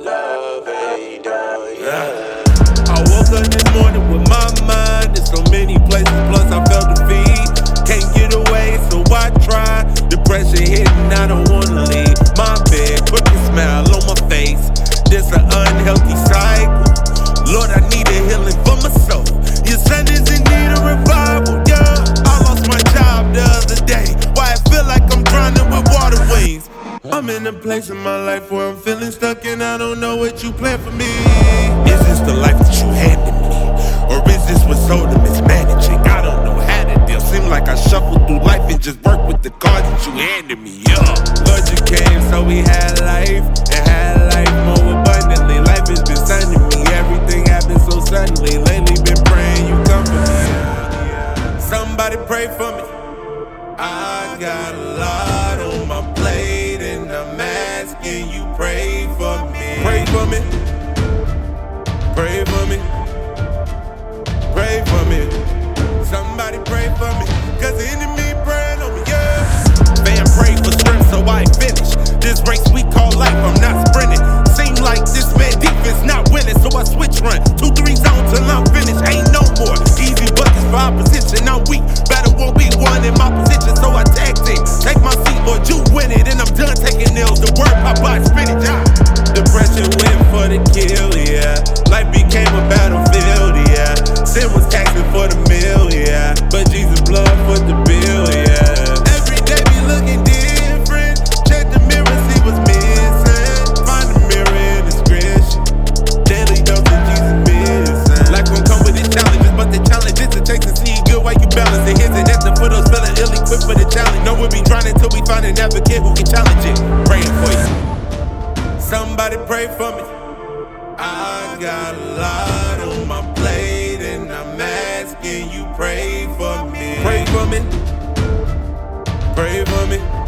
Love ain't done yet. I woke up place in my life where I'm feeling stuck and I don't know what you plan for me. Is this the life that you handed me? Or is this what's sold to mismanaging? I don't know how to deal. Seem like I shuffle through life and just work with the cards that you handed me. Yeah. Lord, you came so we had life and had life more abundantly. Life has been sending me. Everything happened so suddenly. Lately been praying you come for me. Somebody pray for me. I got a lot on my plate asking you pray for me. Pray for me. Pray for me. Pray for me. Nails. The word pop by spinach. Depression went for the kill, yeah. Life became a battlefield, yeah. Sin was taxing for the meal, yeah. But Jesus' blood for the bill, yeah. Every day be looking different. Check the mirror, see what's missing. Find the mirror in discretion. Daily dose of Jesus missing. Life gon' come with its challenges, but the challenge is to take and see good while you balance it. Here's an answer for those feeling ill equipped for the challenge. No, we'll be drowning till we find an advocate who can challenge it. Praying for you. Somebody pray for me. I got a lot on my plate and I'm asking you pray for me. Pray for me. Pray for me.